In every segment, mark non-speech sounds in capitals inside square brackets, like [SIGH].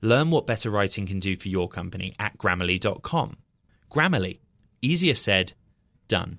Learn what better writing can do for your company at grammarly.com. Grammarly, easier said, done.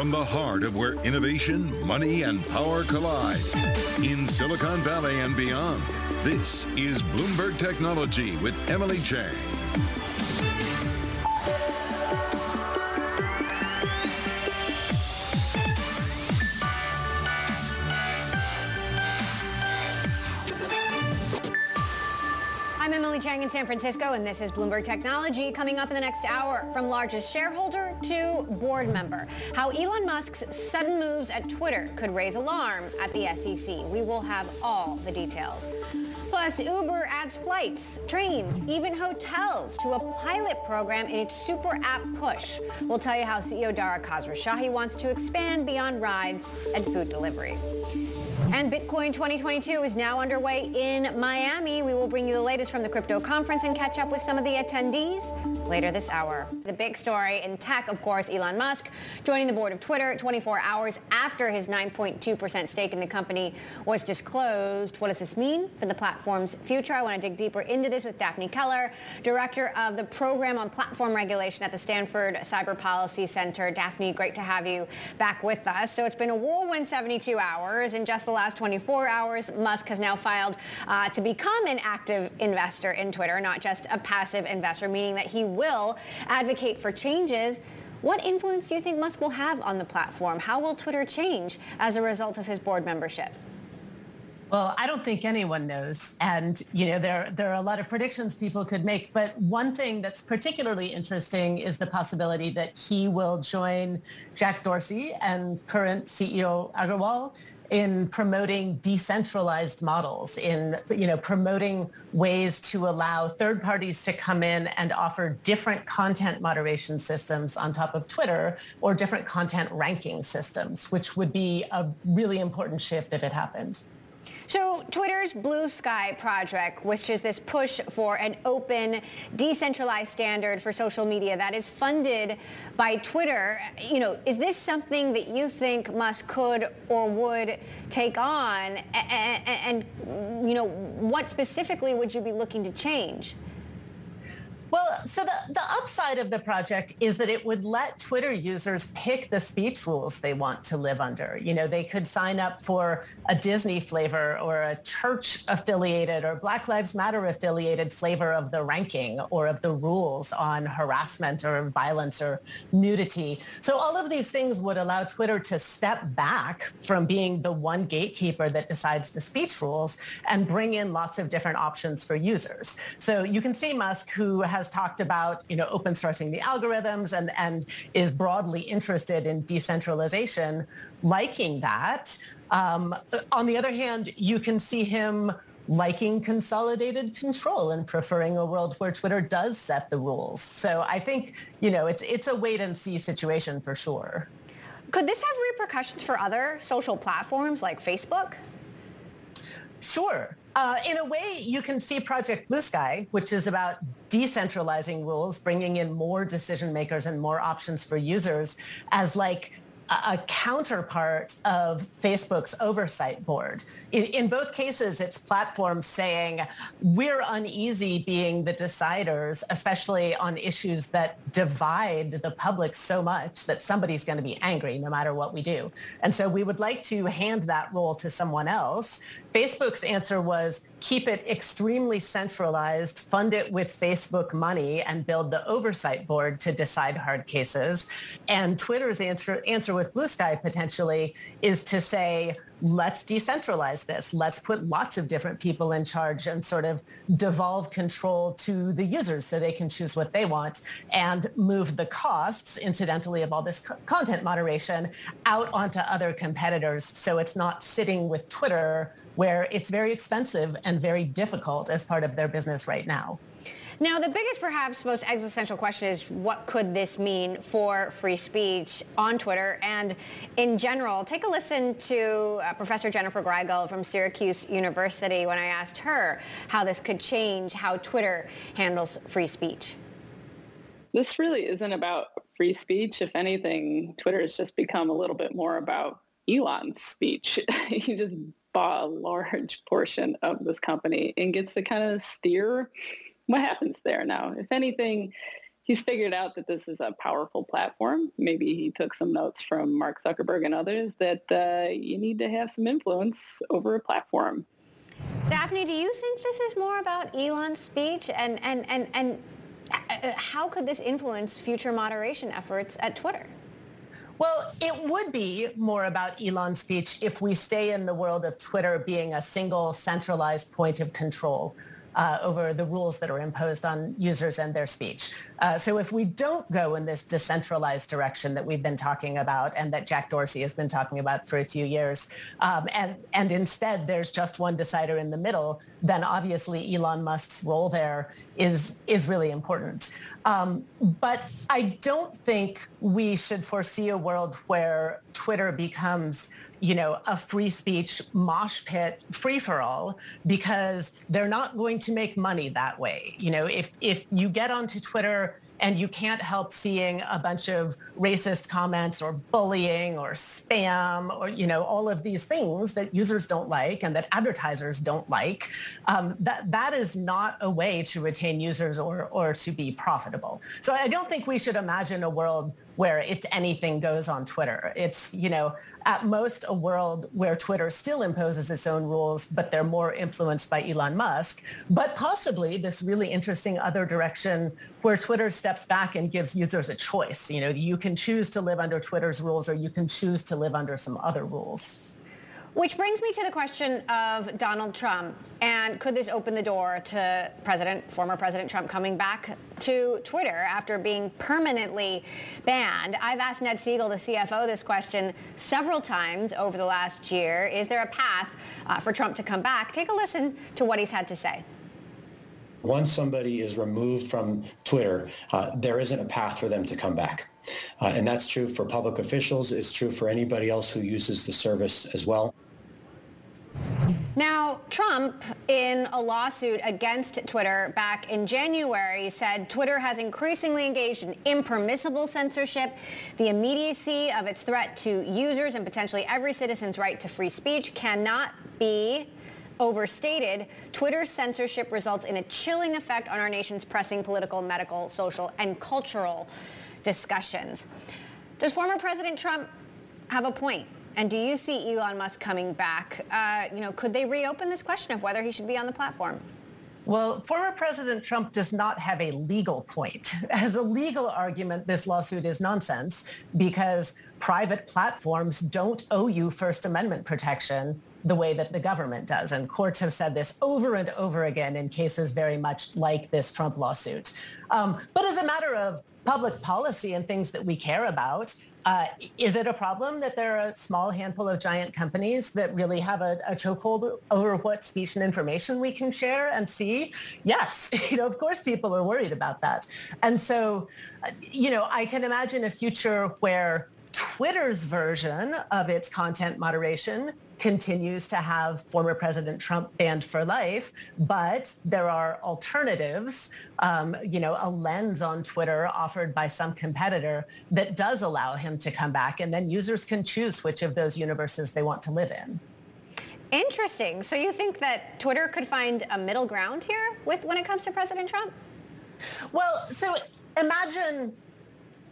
From the heart of where innovation, money, and power collide in Silicon Valley and beyond, this is Bloomberg Technology with Emily Chang. Chang in San Francisco, and this is Bloomberg Technology. Coming up in the next hour, from largest shareholder to board member, how Elon Musk's sudden moves at Twitter could raise alarm at the SEC. We will have all the details. Plus, Uber adds flights, trains, even hotels to a pilot program in its super app push. We'll tell you how CEO Dara Khosrowshahi wants to expand beyond rides and food delivery. And Bitcoin 2022 is now underway in Miami. We will bring you the latest from the crypto conference and catch up with some of the attendees later this hour. The big story in tech, of course, Elon Musk joining the board of Twitter 24 hours after his 9.2% stake in the company was disclosed. What does this mean for the platform's future? I want to dig deeper into this with Daphne Keller, director of the program on platform regulation at the Stanford Cyber Policy Center. Daphne, great to have you back with us. So it's been a whirlwind 72 hours. In just the last 24 hours, Musk has now filed uh, to become an active investor in Twitter, not just a passive investor, meaning that he will advocate for changes. What influence do you think Musk will have on the platform? How will Twitter change as a result of his board membership? Well, I don't think anyone knows. And, you know, there, there are a lot of predictions people could make. But one thing that's particularly interesting is the possibility that he will join Jack Dorsey and current CEO Agrawal in promoting decentralized models, in you know promoting ways to allow third parties to come in and offer different content moderation systems on top of Twitter or different content ranking systems, which would be a really important shift if it happened. So Twitter's Blue Sky project, which is this push for an open, decentralized standard for social media that is funded by Twitter, you know, is this something that you think Musk could or would take on? And, and, you know, what specifically would you be looking to change? Well, so the, the upside of the project is that it would let Twitter users pick the speech rules they want to live under. You know, they could sign up for a Disney flavor or a church affiliated or Black Lives Matter affiliated flavor of the ranking or of the rules on harassment or violence or nudity. So all of these things would allow Twitter to step back from being the one gatekeeper that decides the speech rules and bring in lots of different options for users. So you can see Musk, who has has talked about, you know, open sourcing the algorithms and, and is broadly interested in decentralization, liking that. Um, on the other hand, you can see him liking consolidated control and preferring a world where Twitter does set the rules. So I think, you know, it's it's a wait and see situation for sure. Could this have repercussions for other social platforms like Facebook? Sure. Uh, in a way, you can see Project Blue Sky, which is about decentralizing rules, bringing in more decision makers and more options for users as like a counterpart of Facebook's oversight board. In, in, both cases, it's platforms saying we're uneasy being the deciders, especially on issues that divide the public so much that somebody's going to be angry no matter what we do. And so we would like to hand that role to someone else. Facebook's answer was keep it extremely centralized, fund it with Facebook money, and build the oversight board to decide hard cases. And Twitter's answer, answer with Blue Sky potentially is to say, let's decentralize this. Let's put lots of different people in charge and sort of devolve control to the users so they can choose what they want and move the costs, incidentally, of all this co- content moderation out onto other competitors so it's not sitting with Twitter where it's very expensive and very difficult as part of their business right now. Now, the biggest, perhaps most existential question is what could this mean for free speech on Twitter and in general? Take a listen to uh, Professor Jennifer Grygiel from Syracuse University when I asked her how this could change how Twitter handles free speech. This really isn't about free speech. If anything, Twitter has just become a little bit more about Elon's speech. [LAUGHS] he just bought a large portion of this company and gets to kind of steer [LAUGHS] what happens there now? If anything, he's figured out that this is a powerful platform. Maybe he took some notes from Mark Zuckerberg and others that uh, you need to have some influence over a platform. Daphne, do you think this is more about Elon's speech and, and, and, and uh, how could this influence future moderation efforts at Twitter? Well, it would be more about Elon's speech if we stay in the world of Twitter being a single centralized point of control uh, over the rules that are imposed on users and their speech. Uh, so if we don't go in this decentralized direction that we've been talking about and that Jack Dorsey has been talking about for a few years, um, and, and instead there's just one decider in the middle, then obviously Elon Musk's role there is, is really important. Um, but I don't think we should foresee a world where Twitter becomes you know, a free speech mosh pit free for all because they're not going to make money that way. You know, if if you get onto Twitter and you can't help seeing a bunch of racist comments or bullying or spam or you know all of these things that users don't like and that advertisers don't like um, that that is not a way to retain users or or to be profitable so i don't think we should imagine a world where it's anything goes on Twitter. It's, you know, at most a world where Twitter still imposes its own rules, but they're more influenced by Elon Musk, but possibly this really interesting other direction where Twitter steps back and gives users a choice. You know, you can choose to live under Twitter's rules or you can choose to live under some other rules. Which brings me to the question of Donald Trump. And could this open the door to President, former President Trump coming back to Twitter after being permanently banned? I've asked Ned Segal, the CFO, this question several times over the last year. Is there a path uh, for Trump to come back? Take a listen to what he's had to say. Once somebody is removed from Twitter, uh, there isn't a path for them to come back. Uh, and that's true for public officials. It's true for anybody else who uses the service as well. Now, Trump, in a lawsuit against Twitter back in January, said Twitter has increasingly engaged in impermissible censorship. The immediacy of its threat to users and potentially every citizen's right to free speech cannot be overstated. Twitter's censorship results in a chilling effect on our nation's pressing political, medical, social, and cultural discussions. Does former President Trump have a point? And do you see Elon Musk coming back? Uh, you know, could they reopen this question of whether he should be on the platform? Well, former President Trump does not have a legal point. [LAUGHS] As a legal argument, this lawsuit is nonsense because private platforms don't owe you First Amendment protection the way that the government does. And courts have said this over and over again in cases very much like this Trump lawsuit. Um, but as a matter of public policy and things that we care about, uh, is it a problem that there are a small handful of giant companies that really have a, a chokehold over what speech and information we can share and see? Yes, [LAUGHS] you know, of course people are worried about that. And so, uh, you know, I can imagine a future where Twitter's version of its content moderation continues to have former President Trump banned for life, but there are alternatives, um, you know, a lens on Twitter offered by some competitor that does allow him to come back. And then users can choose which of those universes they want to live in. Interesting. So you think that Twitter could find a middle ground here with when it comes to President Trump? Well, so imagine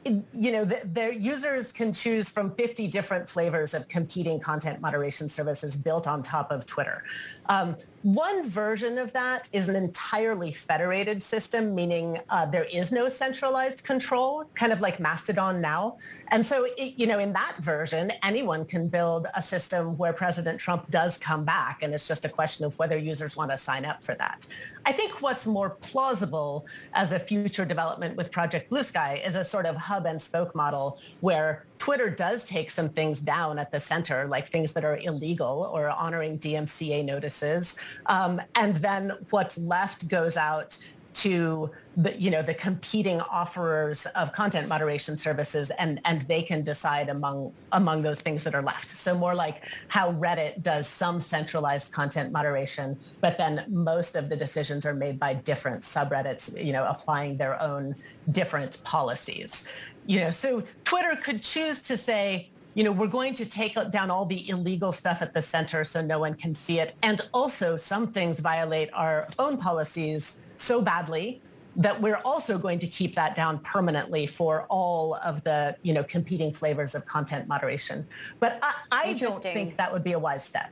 you know, the, their users can choose from 50 different flavors of competing content moderation services built on top of Twitter. Um, one version of that is an entirely federated system, meaning uh, there is no centralized control, kind of like Mastodon now. And so, it, you know, in that version, anyone can build a system where President Trump does come back, and it's just a question of whether users want to sign up for that. I think what's more plausible as a future development with Project Blue Sky is a sort of hub and spoke model where Twitter does take some things down at the center, like things that are illegal or honoring DMCA notices. Um, and then what's left goes out to the you know the competing offerers of content moderation services and and they can decide among among those things that are left so more like how reddit does some centralized content moderation but then most of the decisions are made by different subreddits you know applying their own different policies you know so twitter could choose to say you know, we're going to take down all the illegal stuff at the center so no one can see it. And also some things violate our own policies so badly that we're also going to keep that down permanently for all of the you know competing flavors of content moderation. But I, I don't think that would be a wise step.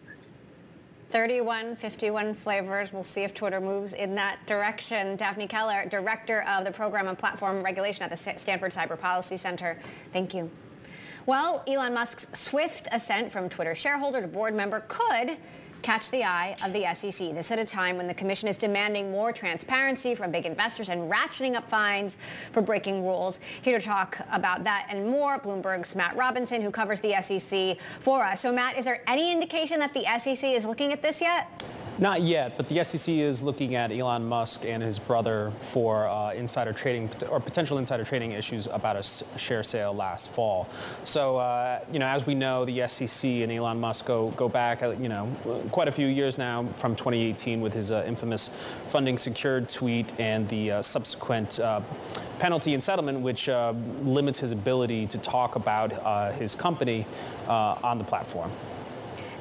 31, 51 flavors. We'll see if Twitter moves in that direction. Daphne Keller, Director of the Program and Platform Regulation at the Stanford Cyber Policy Center. Thank you. Well, Elon Musk's swift ascent from Twitter shareholder to board member could catch the eye of the SEC. This at a time when the commission is demanding more transparency from big investors and ratcheting up fines for breaking rules. Here to talk about that and more, Bloomberg's Matt Robinson, who covers the SEC for us. So Matt, is there any indication that the SEC is looking at this yet? Not yet, but the SEC is looking at Elon Musk and his brother for uh, insider trading or potential insider trading issues about a share sale last fall. So, uh, you know, as we know, the SEC and Elon Musk go, go back, uh, you know, quite a few years now from 2018 with his uh, infamous funding secured tweet and the uh, subsequent uh, penalty and settlement, which limits his ability to talk about his company on the platform.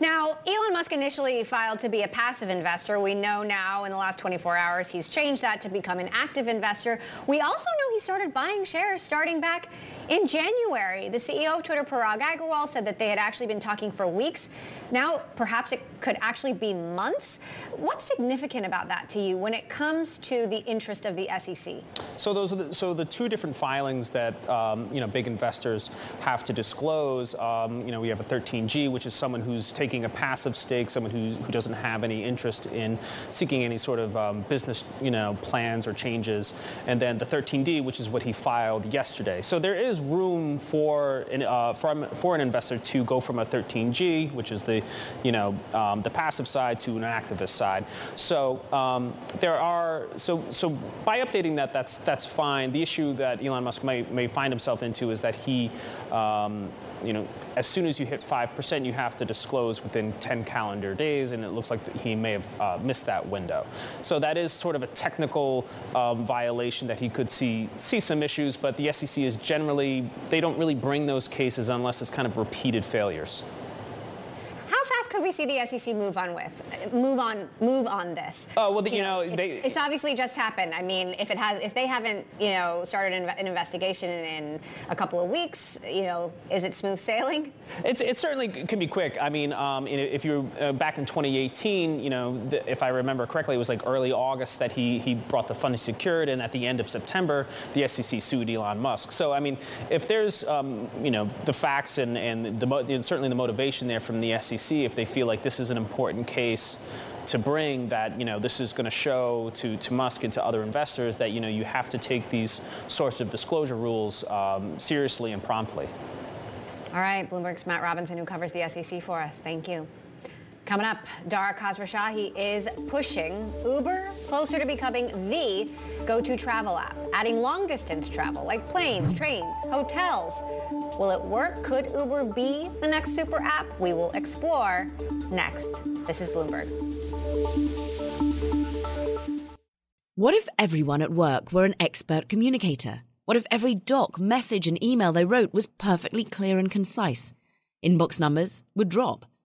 Now, Elon Musk initially filed to be a passive investor. We know now in the last 24 hours he's changed that to become an active investor. We also know he started buying shares starting back in January. The CEO of Twitter, Parag Agrawal, said that they had actually been talking for weeks. Now, perhaps it could actually be months. What's significant about that to you when it comes to the interest of the SEC? So those are the, so the two different filings that um, you know big investors have to disclose. Um, you know, we have a 13G, which is someone who's taking a passive stake, someone who, who doesn't have any interest in seeking any sort of um, business you know plans or changes, and then the 13D, which is what he filed yesterday. So there is room for an, uh, for, for an investor to go from a 13G, which is the the, you know, um, the passive side to an activist side. So um, there are, so, so by updating that, that's, that's fine. The issue that Elon Musk may, may find himself into is that he, um, you know, as soon as you hit 5%, you have to disclose within 10 calendar days, and it looks like he may have uh, missed that window. So that is sort of a technical um, violation that he could see see some issues, but the SEC is generally, they don't really bring those cases unless it's kind of repeated failures could we see the SEC move on with move on move on this? Oh well, you, you know, know they, it's obviously just happened. I mean, if it has, if they haven't, you know, started an, an investigation in a couple of weeks, you know, is it smooth sailing? It's it certainly can be quick. I mean, um, if you're uh, back in 2018, you know, the, if I remember correctly, it was like early August that he he brought the funding secured, and at the end of September, the SEC sued Elon Musk. So I mean, if there's um, you know the facts and and the certainly the motivation there from the SEC, if they they feel like this is an important case to bring that you know this is going to show to, to Musk and to other investors that you know you have to take these sorts of disclosure rules um, seriously and promptly. All right, Bloomberg's Matt Robinson, who covers the SEC for us. Thank you. Coming up, Dara Khosrowshahi is pushing Uber closer to becoming the go-to travel app, adding long-distance travel like planes, trains, hotels. Will it work? Could Uber be the next super app? We will explore next. This is Bloomberg. What if everyone at work were an expert communicator? What if every doc, message, and email they wrote was perfectly clear and concise? Inbox numbers would drop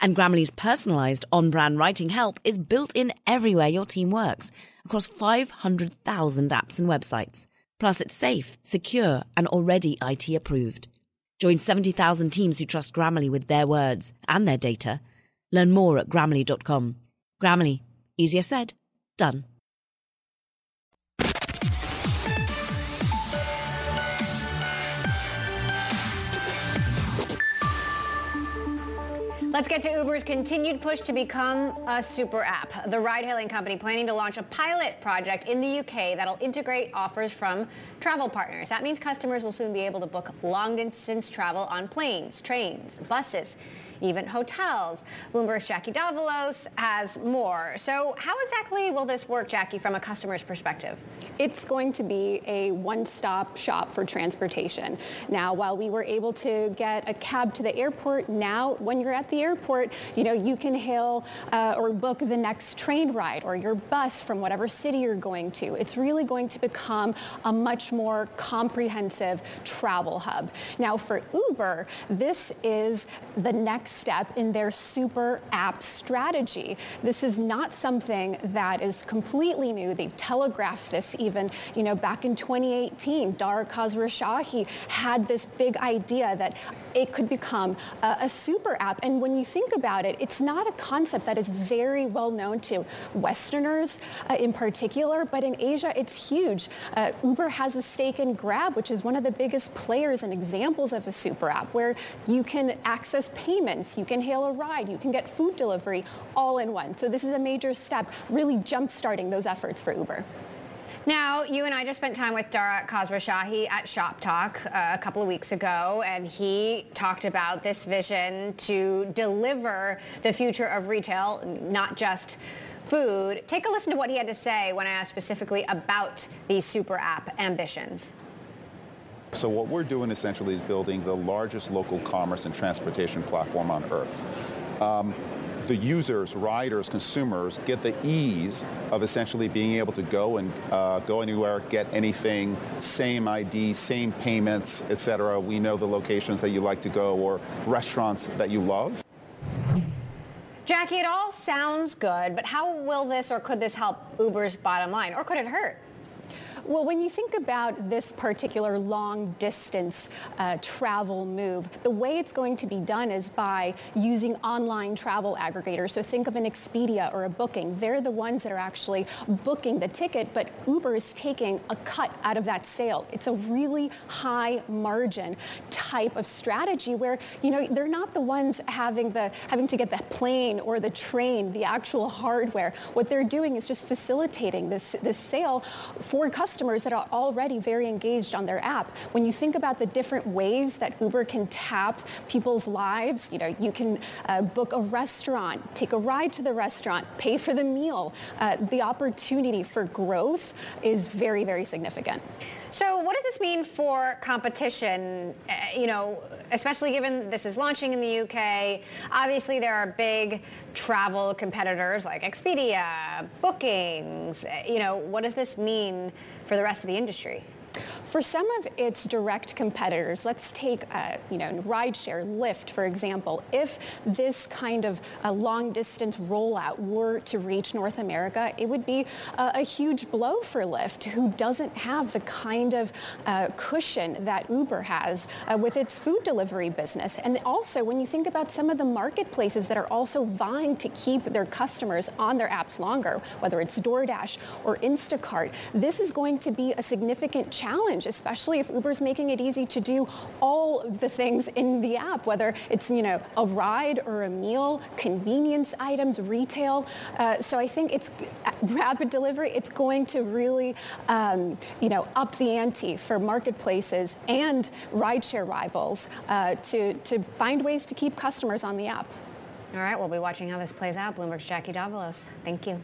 And Grammarly's personalized on brand writing help is built in everywhere your team works across 500,000 apps and websites. Plus, it's safe, secure, and already IT approved. Join 70,000 teams who trust Grammarly with their words and their data. Learn more at grammarly.com. Grammarly, easier said, done. Let's get to Uber's continued push to become a super app. The ride-hailing company planning to launch a pilot project in the UK that'll integrate offers from travel partners. That means customers will soon be able to book long-distance travel on planes, trains, buses, even hotels. Bloomberg's Jackie Davalos has more. So how exactly will this work, Jackie, from a customer's perspective? It's going to be a one-stop shop for transportation. Now, while we were able to get a cab to the airport, now when you're at the airport, you know, you can hail uh, or book the next train ride or your bus from whatever city you're going to. It's really going to become a much more comprehensive travel hub. Now, for Uber, this is the next step in their super app strategy. This is not something that is completely new. They've telegraphed this even, you know, back in 2018. Dara Khosrowshahi had this big idea that it could become a, a super app. And when you think about it, it's not a concept that is very well known to Westerners uh, in particular, but in Asia, it's huge. Uh, Uber has a stake in Grab, which is one of the biggest players and examples of a super app where you can access you can hail a ride, you can get food delivery all in one. So this is a major step, really jump-starting those efforts for Uber. Now, you and I just spent time with Dara Khosrowshahi at Shoptalk uh, a couple of weeks ago, and he talked about this vision to deliver the future of retail, not just food. Take a listen to what he had to say when I asked specifically about these super app ambitions. So what we're doing essentially is building the largest local commerce and transportation platform on earth. Um, the users, riders, consumers get the ease of essentially being able to go and uh, go anywhere, get anything, same ID, same payments, etc. We know the locations that you like to go or restaurants that you love. Jackie, it all sounds good, but how will this or could this help Uber's bottom line, or could it hurt? Well, when you think about this particular long distance uh, travel move, the way it's going to be done is by using online travel aggregators. So think of an Expedia or a Booking. They're the ones that are actually booking the ticket, but Uber is taking a cut out of that sale. It's a really high margin type of strategy where, you know, they're not the ones having the having to get the plane or the train, the actual hardware. What they're doing is just facilitating this this sale for customers customers that are already very engaged on their app. When you think about the different ways that Uber can tap people's lives, you know, you can uh, book a restaurant, take a ride to the restaurant, pay for the meal. Uh, the opportunity for growth is very, very significant. So what does this mean for competition, uh, you know, especially given this is launching in the UK? Obviously, there are big travel competitors like Expedia, Bookings. Uh, you know, what does this mean for the rest of the industry? For some of its direct competitors, let's take, uh, you know, rideshare, Lyft, for example. If this kind of a long distance rollout were to reach North America, it would be a, a huge blow for Lyft, who doesn't have the kind of uh, cushion that Uber has uh, with its food delivery business. And also, when you think about some of the marketplaces that are also vying to keep their customers on their apps longer, whether it's DoorDash or Instacart, this is going to be a significant challenge, especially if Uber's making it easy to do all of the things in the app, whether it's, you know, a ride or a meal, convenience items, retail. Uh, so I think it's rapid delivery. It's going to really, um, you know, up the ante for marketplaces and rideshare rivals uh, to, to find ways to keep customers on the app. All right, we'll be watching how this plays out. Bloomberg's Jackie Davalos. Thank you.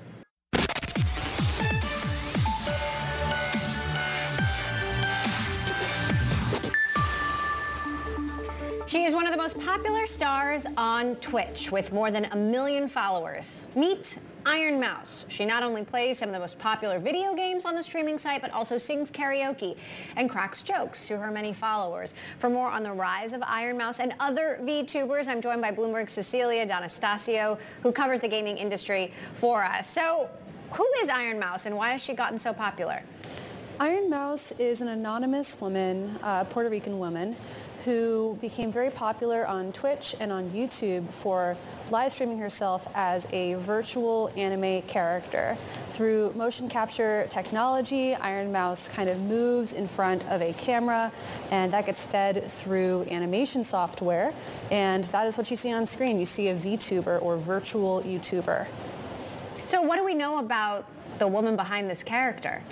She is one of the most popular stars on Twitch with more than a million followers. Meet Ironmouse. She not only plays some of the most popular video games on the streaming site, but also sings karaoke and cracks jokes to her many followers. For more on the rise of Ironmouse and other VTubers, I'm joined by Bloomberg's Cecilia D'Anastasio, who covers the gaming industry for us. So who is Ironmouse and why has she gotten so popular? Ironmouse is an anonymous woman, a Puerto Rican woman, who became very popular on Twitch and on YouTube for live streaming herself as a virtual anime character. Through motion capture technology, Ironmouse kind of moves in front of a camera and that gets fed through animation software. And that is what you see on screen. You see a VTuber or virtual YouTuber. So what do we know about the woman behind this character?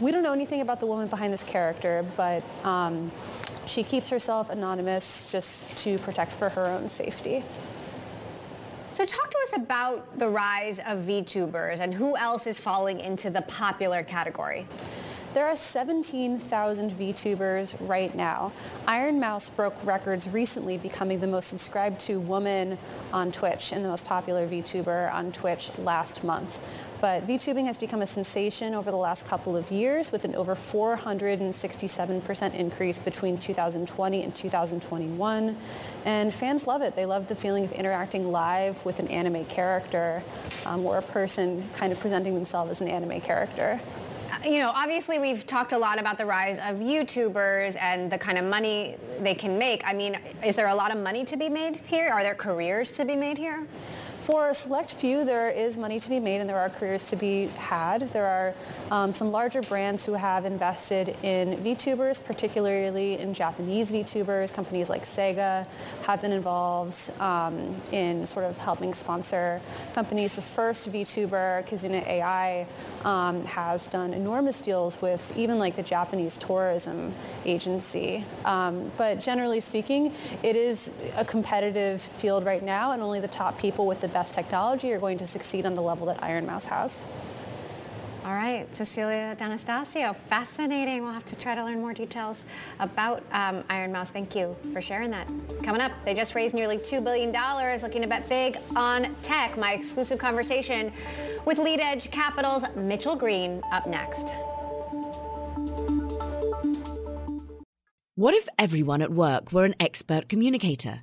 We don't know anything about the woman behind this character, but um, she keeps herself anonymous just to protect for her own safety. So talk to us about the rise of VTubers and who else is falling into the popular category. There are 17,000 VTubers right now. Ironmouse broke records recently becoming the most subscribed to woman on Twitch and the most popular VTuber on Twitch last month. But VTubing has become a sensation over the last couple of years with an over 467% increase between 2020 and 2021. And fans love it. They love the feeling of interacting live with an anime character um, or a person kind of presenting themselves as an anime character you know, obviously we've talked a lot about the rise of YouTubers and the kind of money they can make. I mean, is there a lot of money to be made here? Are there careers to be made here? For a select few, there is money to be made and there are careers to be had. There are um, some larger brands who have invested in VTubers, particularly in Japanese VTubers. Companies like Sega have been involved um, in sort of helping sponsor companies. The first VTuber, Kizuna AI, um, has done enormous deals with even like the Japanese tourism agency. Um, but generally speaking, it is a competitive field right now and only the top people with the best technology are going to succeed on the level that Ironmouse has. All right, Cecilia D'Anastasio, fascinating. We'll have to try to learn more details about um, Ironmouse. Thank you for sharing that. Coming up, they just raised nearly $2 billion looking to bet big on tech. My exclusive conversation with Lead Edge Capital's Mitchell Green up next. What if everyone at work were an expert communicator?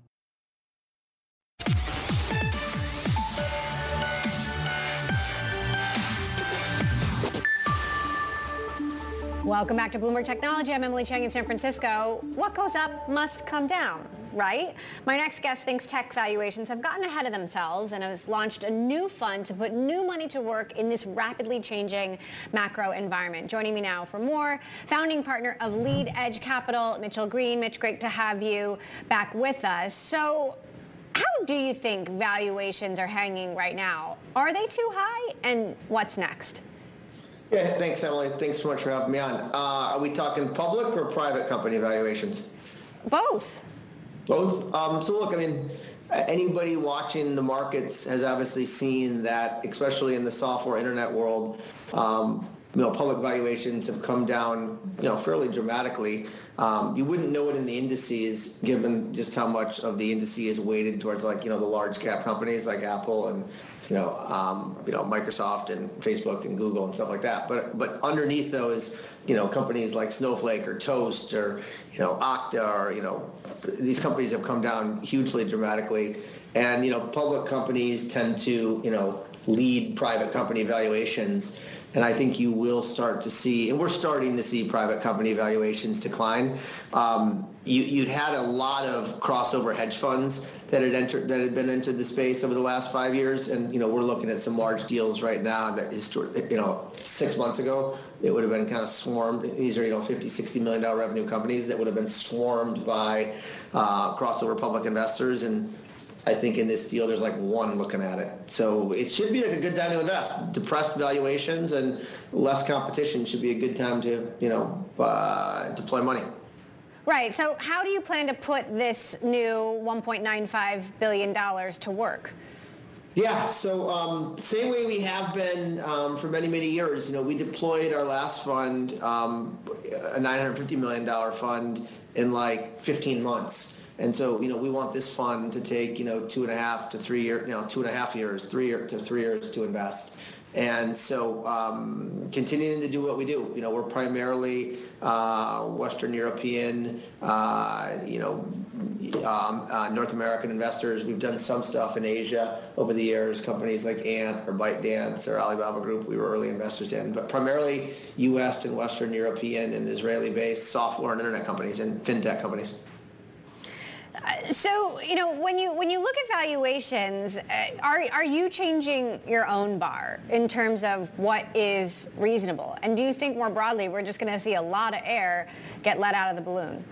Welcome back to Bloomberg Technology. I'm Emily Chang in San Francisco. What goes up must come down, right? My next guest thinks tech valuations have gotten ahead of themselves and has launched a new fund to put new money to work in this rapidly changing macro environment. Joining me now for more, founding partner of Lead Edge Capital, Mitchell Green. Mitch, great to have you back with us. So how do you think valuations are hanging right now? Are they too high? And what's next? Yeah, thanks, Emily. Thanks so much for having me on. Uh, are we talking public or private company valuations? Both. Both. Um, so look, I mean, anybody watching the markets has obviously seen that, especially in the software internet world, um, you know, public valuations have come down, you know, fairly dramatically. Um, you wouldn't know it in the indices, given just how much of the indices is weighted towards like, you know, the large cap companies like Apple and you know, um, you know, Microsoft and Facebook and Google and stuff like that. But but underneath those, you know, companies like Snowflake or Toast or you know Okta or you know, these companies have come down hugely dramatically, and you know, public companies tend to you know lead private company valuations. and I think you will start to see, and we're starting to see private company valuations decline. Um, you, you'd had a lot of crossover hedge funds that had entered that had been into the space over the last five years, and you know we're looking at some large deals right now that you know six months ago it would have been kind of swarmed. These are you know 50, 60 million dollar revenue companies that would have been swarmed by uh, crossover public investors, and I think in this deal, there's like one looking at it. So it should be like a good time to invest. Depressed valuations and less competition should be a good time to, you know, uh, deploy money. Right. So how do you plan to put this new $1.95 billion to work? Yeah, so um, same way we have been um, for many, many years. You know, we deployed our last fund, um, a $950 million fund, in like 15 months. And so, you know, we want this fund to take, you know, two and a half to three years, you know, two and a half years, three year, to three years to invest. And so um, continuing to do what we do. You know, we're primarily uh, Western European, uh, you know, um, uh, North American investors. We've done some stuff in Asia over the years, companies like Ant or ByteDance or Alibaba Group we were early investors in, but primarily U.S. and Western European and Israeli-based software and internet companies and fintech companies. So, you know, when you when you look at valuations, uh, are are you changing your own bar in terms of what is reasonable? And do you think more broadly we're just going to see a lot of air get let out of the balloon?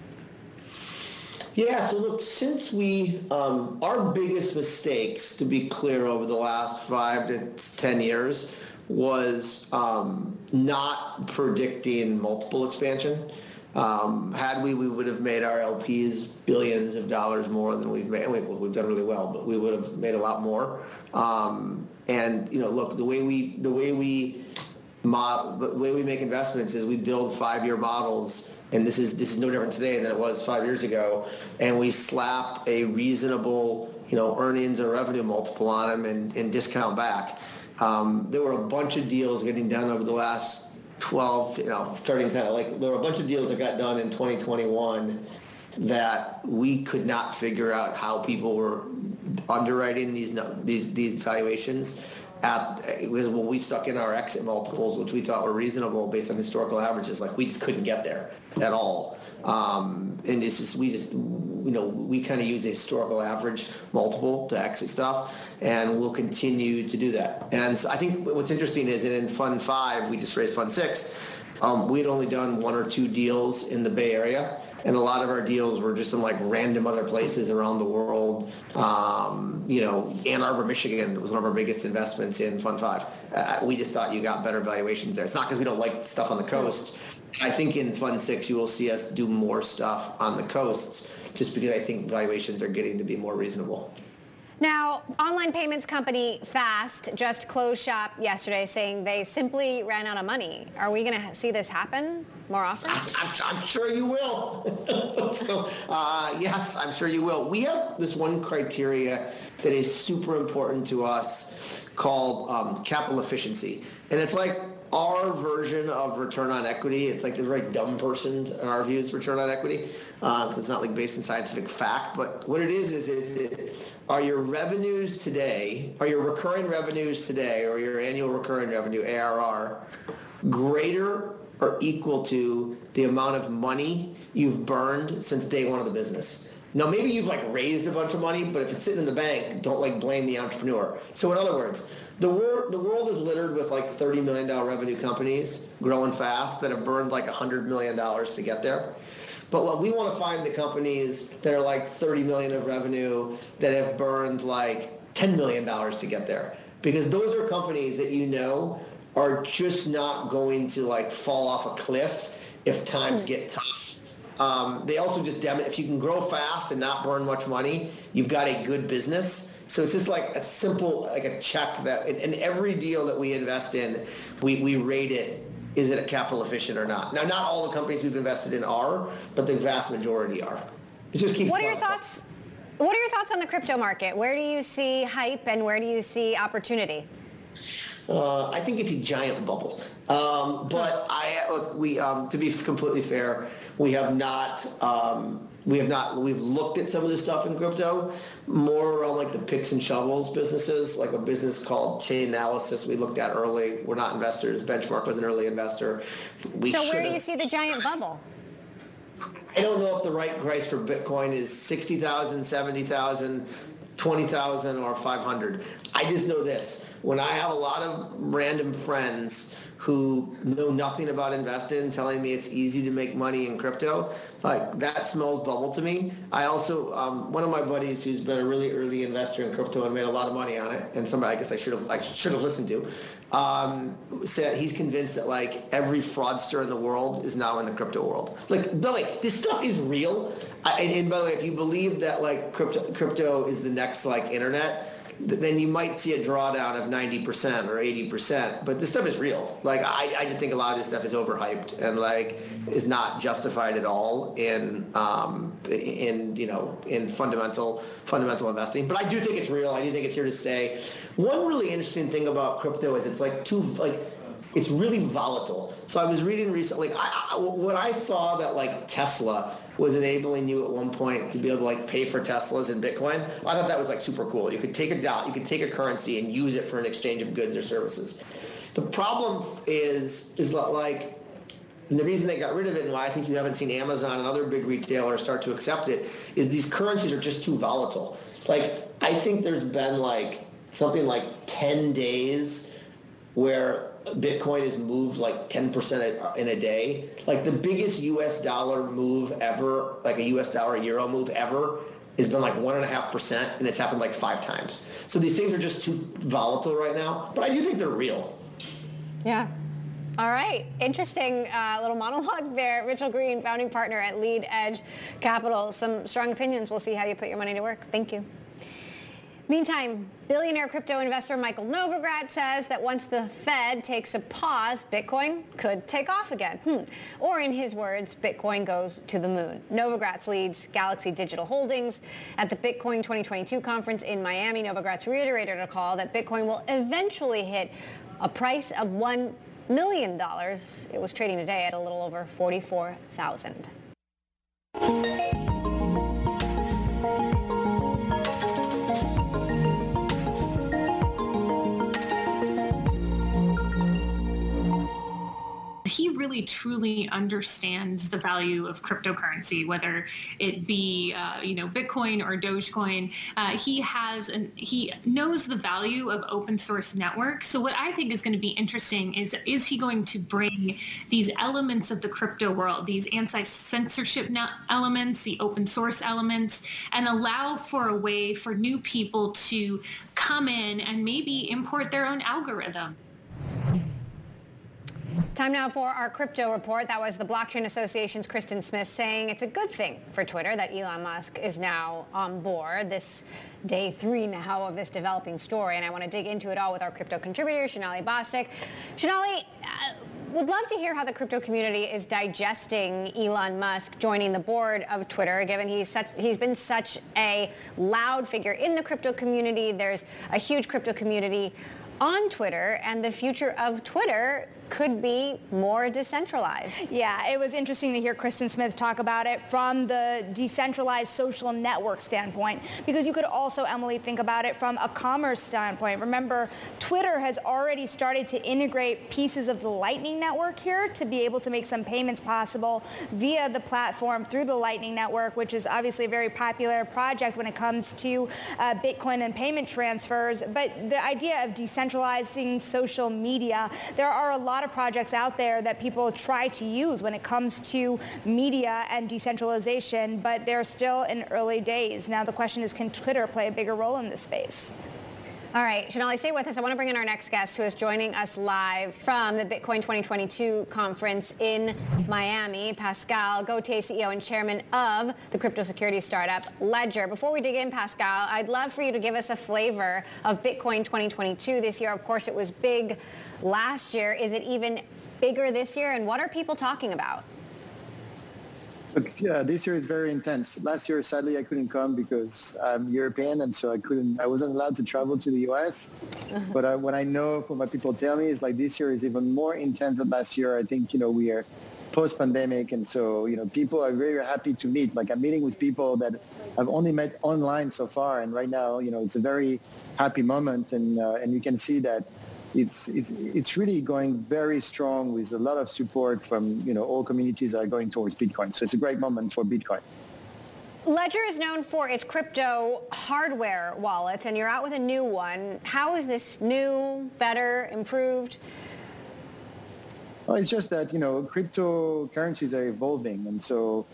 Yeah, so look, since we, um, our biggest mistakes, to be clear, over the last five to 10 years was um, not predicting multiple expansion. Um, had we, we would have made our LPs billions of dollars more than we've made. We, have done really well, but we would have made a lot more. Um, and you know, look, the way we the way we model, the way we make investments is we build five-year models, and this is this is no different today than it was five years ago. And we slap a reasonable, you know, earnings or revenue multiple on them and, and discount back. Um, there were a bunch of deals getting done over the last 12, you know, starting kind of like there were a bunch of deals that got done in 2021 that we could not figure out how people were underwriting these these these valuations at was when we stuck in our exit multiples, which we thought were reasonable based on historical averages. Like we just couldn't get there at all. Um, and it's just we just you know we kind of use a historical average multiple to exit stuff, and we'll continue to do that. And so I think what's interesting is that in Fund Five, we just raised Fund Six. Um, we had only done one or two deals in the Bay Area and a lot of our deals were just in like random other places around the world. Um, you know, Ann Arbor, Michigan was one of our biggest investments in Fund Five. Uh, we just thought you got better valuations there. It's not because we don't like stuff on the coast. I think in Fund Six you will see us do more stuff on the coasts, just because I think valuations are getting to be more reasonable. Now, online payments company Fast just closed shop yesterday saying they simply ran out of money. Are we going to see this happen more often? I'm, I'm sure you will. [LAUGHS] so, uh, yes, I'm sure you will. We have this one criteria that is super important to us called um, capital efficiency. And it's like our version of return on equity. It's like the very dumb person in our views return on equity because uh, it's not like based in scientific fact. But what it is is is it, are your revenues today, are your recurring revenues today, or your annual recurring revenue ARR greater or equal to the amount of money you've burned since day one of the business? Now, maybe you've like raised a bunch of money, but if it's sitting in the bank, don't like blame the entrepreneur. So in other words, the world, the world is littered with like $30 million revenue companies growing fast that have burned like $100 million to get there. But we want to find the companies that are like 30 million of revenue that have burned like 10 million dollars to get there. Because those are companies that you know are just not going to like fall off a cliff if times get tough. Um, they also just dem- if you can grow fast and not burn much money, you've got a good business. So it's just like a simple, like a check that in, in every deal that we invest in, we, we rate it is it capital efficient or not? Now, not all the companies we've invested in are, but the vast majority are. It just keeps. What are your thoughts? What are your thoughts on the crypto market? Where do you see hype and where do you see opportunity? Uh, I think it's a giant bubble. Um, but I look, we um, to be completely fair, we have not um, we have not we've looked at some of this stuff in crypto more around like the picks and shovels businesses like a business called Chainalysis we looked at early we're not investors benchmark was an early investor we so where do you see the giant bubble? I don't know if the right price for Bitcoin is 60,000, 70,000, 20,000 or 500. I just know this. When I have a lot of random friends who know nothing about investing telling me it's easy to make money in crypto, like that smells bubble to me. I also, um, one of my buddies who's been a really early investor in crypto and made a lot of money on it, and somebody I guess I should have I should have listened to, um, said he's convinced that like every fraudster in the world is now in the crypto world. Like, the way, this stuff is real. I, and, and by the way, if you believe that like crypto crypto is the next like internet, then you might see a drawdown of 90% or 80%. But this stuff is real. Like, I, I just think a lot of this stuff is overhyped and like is not justified at all in, um, in, you know, in fundamental, fundamental investing. But I do think it's real. I do think it's here to stay. One really interesting thing about crypto is it's like too, like, it's really volatile. So I was reading recently, I, I, when I saw that like Tesla was enabling you at one point to be able to like pay for Teslas in Bitcoin, I thought that was like super cool. You could take a dot, you could take a currency and use it for an exchange of goods or services. The problem is, is like, and the reason they got rid of it and why I think you haven't seen Amazon and other big retailers start to accept it is these currencies are just too volatile. Like, I think there's been like something like 10 days where Bitcoin has moved like 10% in a day. Like the biggest US dollar move ever, like a US dollar euro move ever, has been like one and it's happened like five times. So these things are just too volatile right now, but I do think they're real. Yeah. All right. Interesting uh, little monologue there. Mitchell Green, founding partner at Lead Edge Capital. Some strong opinions. We'll see how you put your money to work. Thank you. Meantime, billionaire crypto investor Michael Novogratz says that once the Fed takes a pause, Bitcoin could take off again. Hmm. Or in his words, Bitcoin goes to the moon. Novogratz leads Galaxy Digital Holdings. At the Bitcoin 2022 conference in Miami, Novogratz reiterated a call that Bitcoin will eventually hit a price of $1 million. It was trading today at a little over 44,000. Truly understands the value of cryptocurrency, whether it be uh, you know Bitcoin or Dogecoin. Uh, he has he knows the value of open source networks. So what I think is going to be interesting is is he going to bring these elements of the crypto world, these anti-censorship elements, the open source elements, and allow for a way for new people to come in and maybe import their own algorithm. Time now for our crypto report. That was the Blockchain Association's Kristen Smith saying it's a good thing for Twitter that Elon Musk is now on board. This day three now of this developing story, and I want to dig into it all with our crypto contributor, Sonali Basak. Sonali, uh, would love to hear how the crypto community is digesting Elon Musk joining the board of Twitter, given he's such he's been such a loud figure in the crypto community. There's a huge crypto community on Twitter, and the future of Twitter could be more decentralized. Yeah, it was interesting to hear Kristen Smith talk about it from the decentralized social network standpoint, because you could also, Emily, think about it from a commerce standpoint. Remember, Twitter has already started to integrate pieces of the Lightning Network here to be able to make some payments possible via the platform through the Lightning Network, which is obviously a very popular project when it comes to uh, Bitcoin and payment transfers. But the idea of decentralizing social media, there are a lot of projects out there that people try to use when it comes to media and decentralization, but they're still in early days. Now the question is, can Twitter play a bigger role in this space? All right, Sonali, stay with us. I want to bring in our next guest who is joining us live from the Bitcoin 2022 conference in Miami, Pascal Gauthier, CEO and chairman of the crypto security startup Ledger. Before we dig in, Pascal, I'd love for you to give us a flavor of Bitcoin 2022 this year. Of course, it was big last year. Is it even bigger this year? And what are people talking about? Uh, this year is very intense. Last year, sadly, I couldn't come because I'm European, and so I couldn't. I wasn't allowed to travel to the U.S. but uh, what I know from what people tell me is like this year is even more intense than last year. I think you know we are post-pandemic. And so, you know, people are very happy to meet. Like I'm meeting with people that I've only met online so far. And right now, you know, it's a very happy moment. And, uh, and you can see that it's, it's, it's really going very strong with a lot of support from, you know, all communities that are going towards Bitcoin. So it's a great moment for Bitcoin. Ledger is known for its crypto hardware wallets, and you're out with a new one. How is this new, better, improved? Well, it's just that, you know, cryptocurrencies are evolving. And so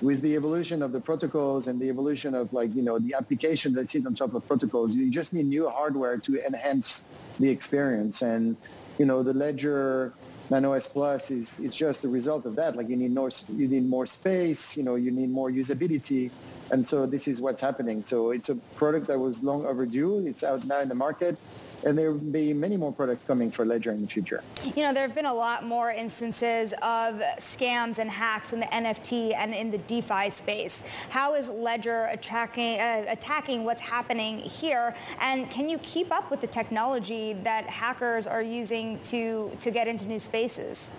with the evolution of the protocols and the evolution of like, you know, the application that sits on top of protocols, you just need new hardware to enhance the experience. And, you know, the Ledger Nano S Plus is, is just a result of that. Like you need more, you need more space, you know, you need more usability. And so this is what's happening. So it's a product that was long overdue. It's out now in the market and there will be many more products coming for Ledger in the future. You know, there have been a lot more instances of scams and hacks in the NFT and in the DeFi space. How is Ledger attacking, uh, attacking what's happening here? And can you keep up with the technology that hackers are using to, to get into new spaces?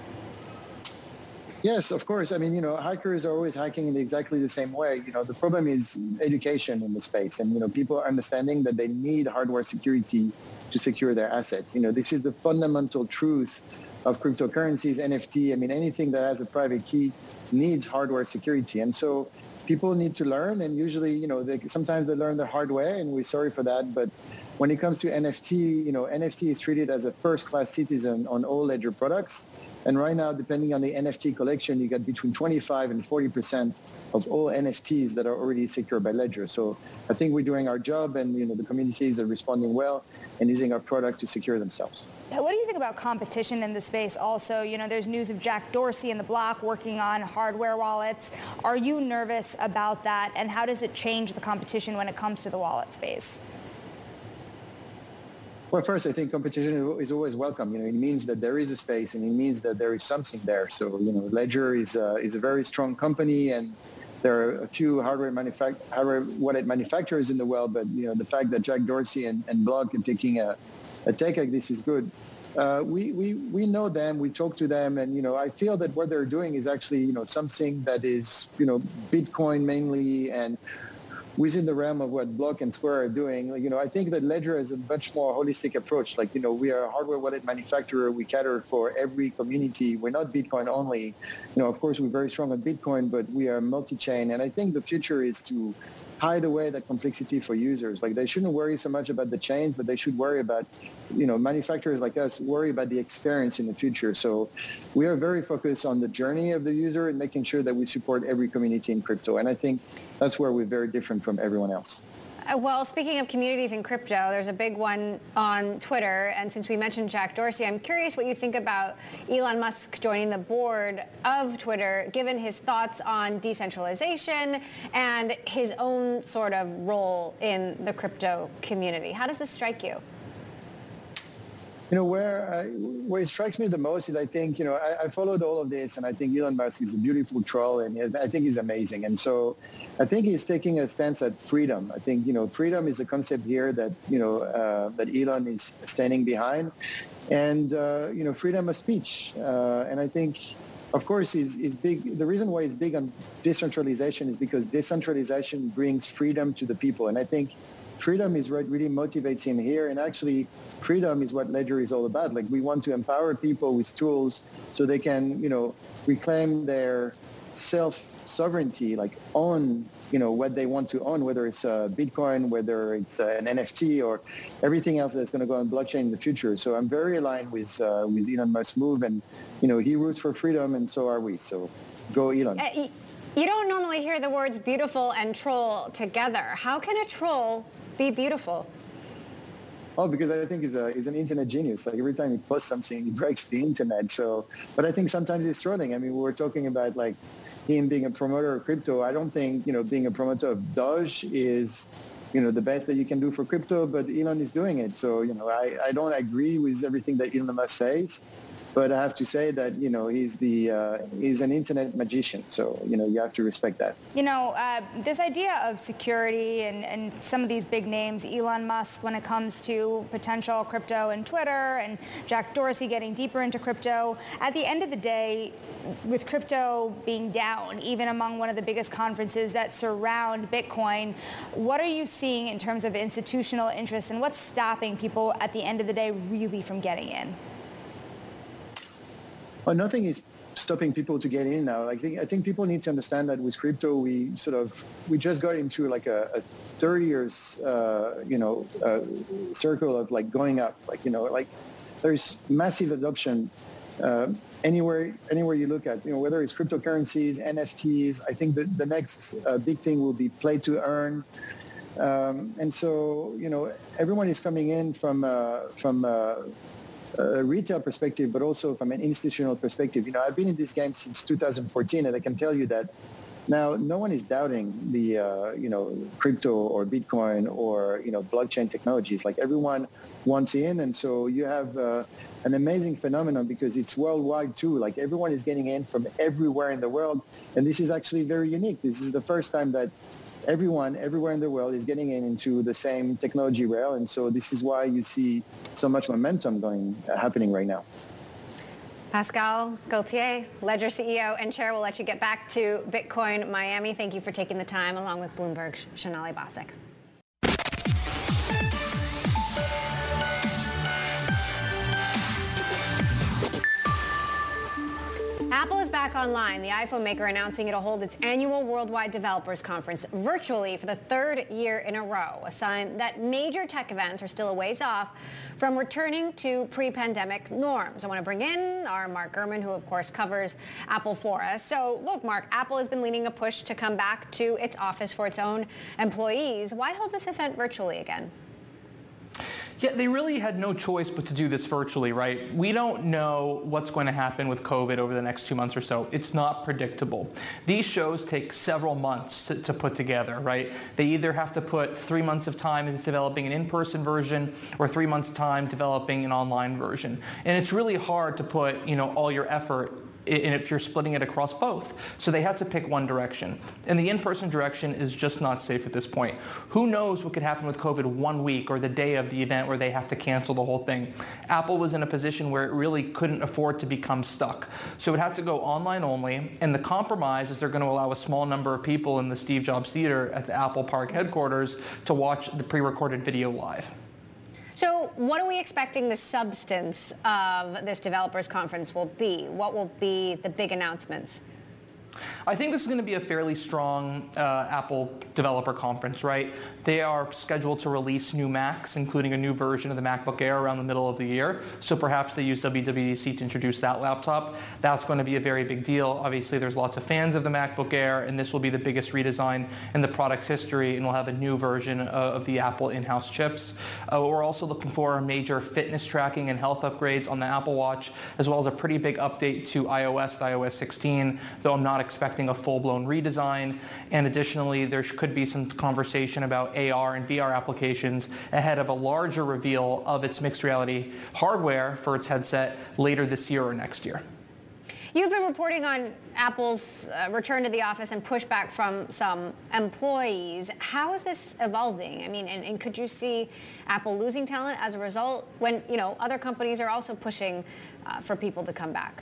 Yes, of course. I mean, you know, hackers are always hacking in exactly the same way. You know, the problem is education in the space and, you know, people are understanding that they need hardware security to secure their assets. You know, this is the fundamental truth of cryptocurrencies, NFT. I mean, anything that has a private key needs hardware security. And so people need to learn and usually, you know, they, sometimes they learn the hard way and we're sorry for that. But when it comes to NFT, you know, NFT is treated as a first-class citizen on all Ledger products. And right now, depending on the NFT collection, you get between 25 and 40% of all NFTs that are already secured by Ledger. So I think we're doing our job and, you know, the communities are responding well and using our product to secure themselves. What do you think about competition in the space also? You know, there's news of Jack Dorsey and the block working on hardware wallets. Are you nervous about that? And how does it change the competition when it comes to the wallet space? Well, first, I think competition is always welcome. You know, it means that there is a space, and it means that there is something there. So, you know, Ledger is a, is a very strong company, and there are a few hardware, manufact- hardware wallet manufacturers in the world. But you know, the fact that Jack Dorsey and, and Block are taking a, a take like this is good. Uh, we, we, we know them, we talk to them, and, you know, I feel that what they're doing is actually, you know, something that is, you know, Bitcoin mainly and within the realm of what Block and Square are doing. You know, I think that Ledger is a much more holistic approach. Like, you know, we are a hardware wallet manufacturer. We cater for every community. We're not Bitcoin only. You know, of course, we're very strong on Bitcoin, but we are multi-chain. And I think the future is to hide away that complexity for users. Like they shouldn't worry so much about the change, but they should worry about, you know, manufacturers like us worry about the experience in the future. So we are very focused on the journey of the user and making sure that we support every community in crypto. And I think that's where we're very different from everyone else. Uh, well, speaking of communities in crypto, there's a big one on Twitter. And since we mentioned Jack Dorsey, I'm curious what you think about Elon Musk joining the board of Twitter, given his thoughts on decentralization and his own sort of role in the crypto community. How does this strike you? You know, where, uh, where it strikes me the most is I think, you know, I, I, followed all of this and I think Elon Musk is a beautiful troll and I think he's amazing. And so I think he's taking a stance at freedom. I think, you know, freedom is a concept here that, you know, uh, that Elon is standing behind. And, uh, you know, freedom of speech. Uh, and I think, of course, is is big. The reason why he's big on decentralization is because decentralization brings freedom to the people. And I think freedom is what really motivates him here. And actually, freedom is what Ledger is all about. Like we want to empower people with tools so they can, you know, reclaim their self-sovereignty, like own, you know, what they want to own, whether it's uh, Bitcoin, whether it's uh, an NFT or everything else that's going to go on blockchain in the future. So I'm very aligned with, uh, with Elon Musk's move and, you know, he roots for freedom and so are we. So go Elon. Uh, you don't normally hear the words beautiful and troll together. How can a troll be beautiful? Oh, because I think he's, a, he's an internet genius. Like every time he posts something, he breaks the internet. So, but I think sometimes he's trolling. I mean, we were talking about like him being a promoter of crypto. I don't think, you know, being a promoter of Doge is, you know, the best that you can do for crypto, but Elon is doing it. So, you know, I, I don't agree with everything that Elon Musk says. But I have to say that you know he's the uh, he's an internet magician, so you know you have to respect that. You know, uh, this idea of security and, and some of these big names, Elon Musk, when it comes to potential crypto and Twitter, and Jack Dorsey getting deeper into crypto. At the end of the day, with crypto being down, even among one of the biggest conferences that surround Bitcoin, what are you seeing in terms of institutional interest, and what's stopping people at the end of the day really from getting in? Well, nothing is stopping people to get in now. I think I think people need to understand that with crypto, we sort of we just got into like a, a 30 years, uh, you know, uh, circle of like going up. Like you know, like there's massive adoption uh, anywhere anywhere you look at. You know, whether it's cryptocurrencies, NFTs. I think the the next uh, big thing will be play to earn. Um, and so, you know, everyone is coming in from uh, from uh, a retail perspective, but also from an institutional perspective. You know, I've been in this game since 2014, and I can tell you that now no one is doubting the uh, you know crypto or Bitcoin or you know blockchain technologies. Like everyone wants in, and so you have uh, an amazing phenomenon because it's worldwide too. Like everyone is getting in from everywhere in the world, and this is actually very unique. This is the first time that everyone everywhere in the world is getting in into the same technology rail and so this is why you see so much momentum going uh, happening right now Pascal Gauthier, Ledger CEO and Chair, will let you get back to Bitcoin Miami. Thank you for taking the time, along with Bloomberg's Sonali Basak. Back online. The iPhone maker announcing it'll hold its annual Worldwide Developers Conference virtually for the third year in a row, a sign that major tech events are still a ways off from returning to pre-pandemic norms. I want to bring in our Mark Gurman, who of course covers Apple for us. So look, Mark, Apple has been leading a push to come back to its office for its own employees. Why hold this event virtually again? Yeah, they really had no choice but to do this virtually, right? We don't know what's going to happen with COVID over the next two months or so. It's not predictable. These shows take several months to, to put together, right? They either have to put three months of time into developing an in-person version or three months time developing an online version. And it's really hard to put, you know, all your effort if you're splitting it across both. So they had to pick one direction. And the in-person direction is just not safe at this point. Who knows what could happen with COVID one week or the day of the event where they have to cancel the whole thing. Apple was in a position where it really couldn't afford to become stuck. So it had to go online only. And the compromise is they're going to allow a small number of people in the Steve Jobs Theater at the Apple Park headquarters to watch the pre-recorded video live. So what are we expecting the substance of this developers conference will be? What will be the big announcements? I think this is going to be a fairly strong uh, Apple developer conference, right? They are scheduled to release new Macs, including a new version of the MacBook Air around the middle of the year. So perhaps they use WWDC to introduce that laptop. That's going to be a very big deal. Obviously, there's lots of fans of the MacBook Air, and this will be the biggest redesign in the product's history, and we'll have a new version of the Apple in-house chips. Uh, we're also looking for major fitness tracking and health upgrades on the Apple Watch, as well as a pretty big update to iOS, iOS 16, though I'm not expecting a full-blown redesign. And additionally, there could be some conversation about AR and VR applications ahead of a larger reveal of its mixed reality hardware for its headset later this year or next year. You've been reporting on Apple's uh, return to the office and pushback from some employees. How is this evolving? I mean, and, and, could you see Apple losing talent as a result when, you know, other companies are also pushing uh, for people to come back?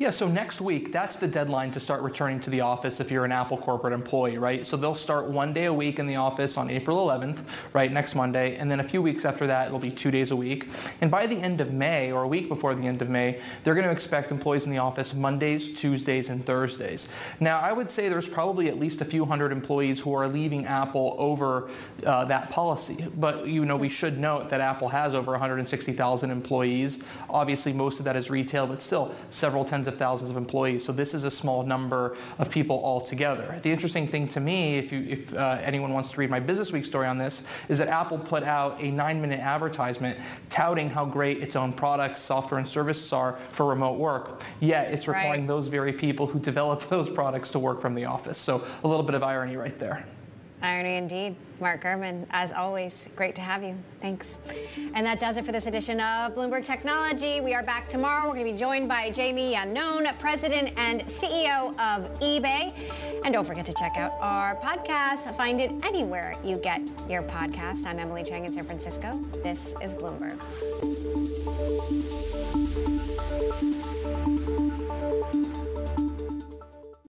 Yeah, so next week, that's the deadline to start returning to the office if you're an Apple corporate employee, right? So they'll start one day a week in the office on April 11th, right, next Monday, and then a few weeks after that, it'll be two days a week. And by the end of May, or a week before the end of May, they're going to expect employees in the office Mondays, Tuesdays, and Thursdays. Now, I would say there's probably at least a few hundred employees who are leaving Apple over uh, that policy. But, you know, we should note that Apple has over 160,000 employees. Obviously, most of that is retail, but still several tens of thousands of employees. So this is a small number of people altogether. The interesting thing to me, if, you, if uh, anyone wants to read my Business Week story on this, is that Apple put out a nine-minute advertisement touting how great its own products, software, and services are for remote work. Yet it's requiring right. those very people who developed [LAUGHS] those products to work from the office. So a little bit of irony right there. Irony indeed. Mark Gurman, as always, great to have you. Thanks. And that does it for this edition of Bloomberg Technology. We are back tomorrow. We're going to be joined by Jamie Iannone, President and CEO of eBay. And don't forget to check out our podcast. Find it anywhere you get your podcast. I'm Emily Chang in San Francisco. This is Bloomberg.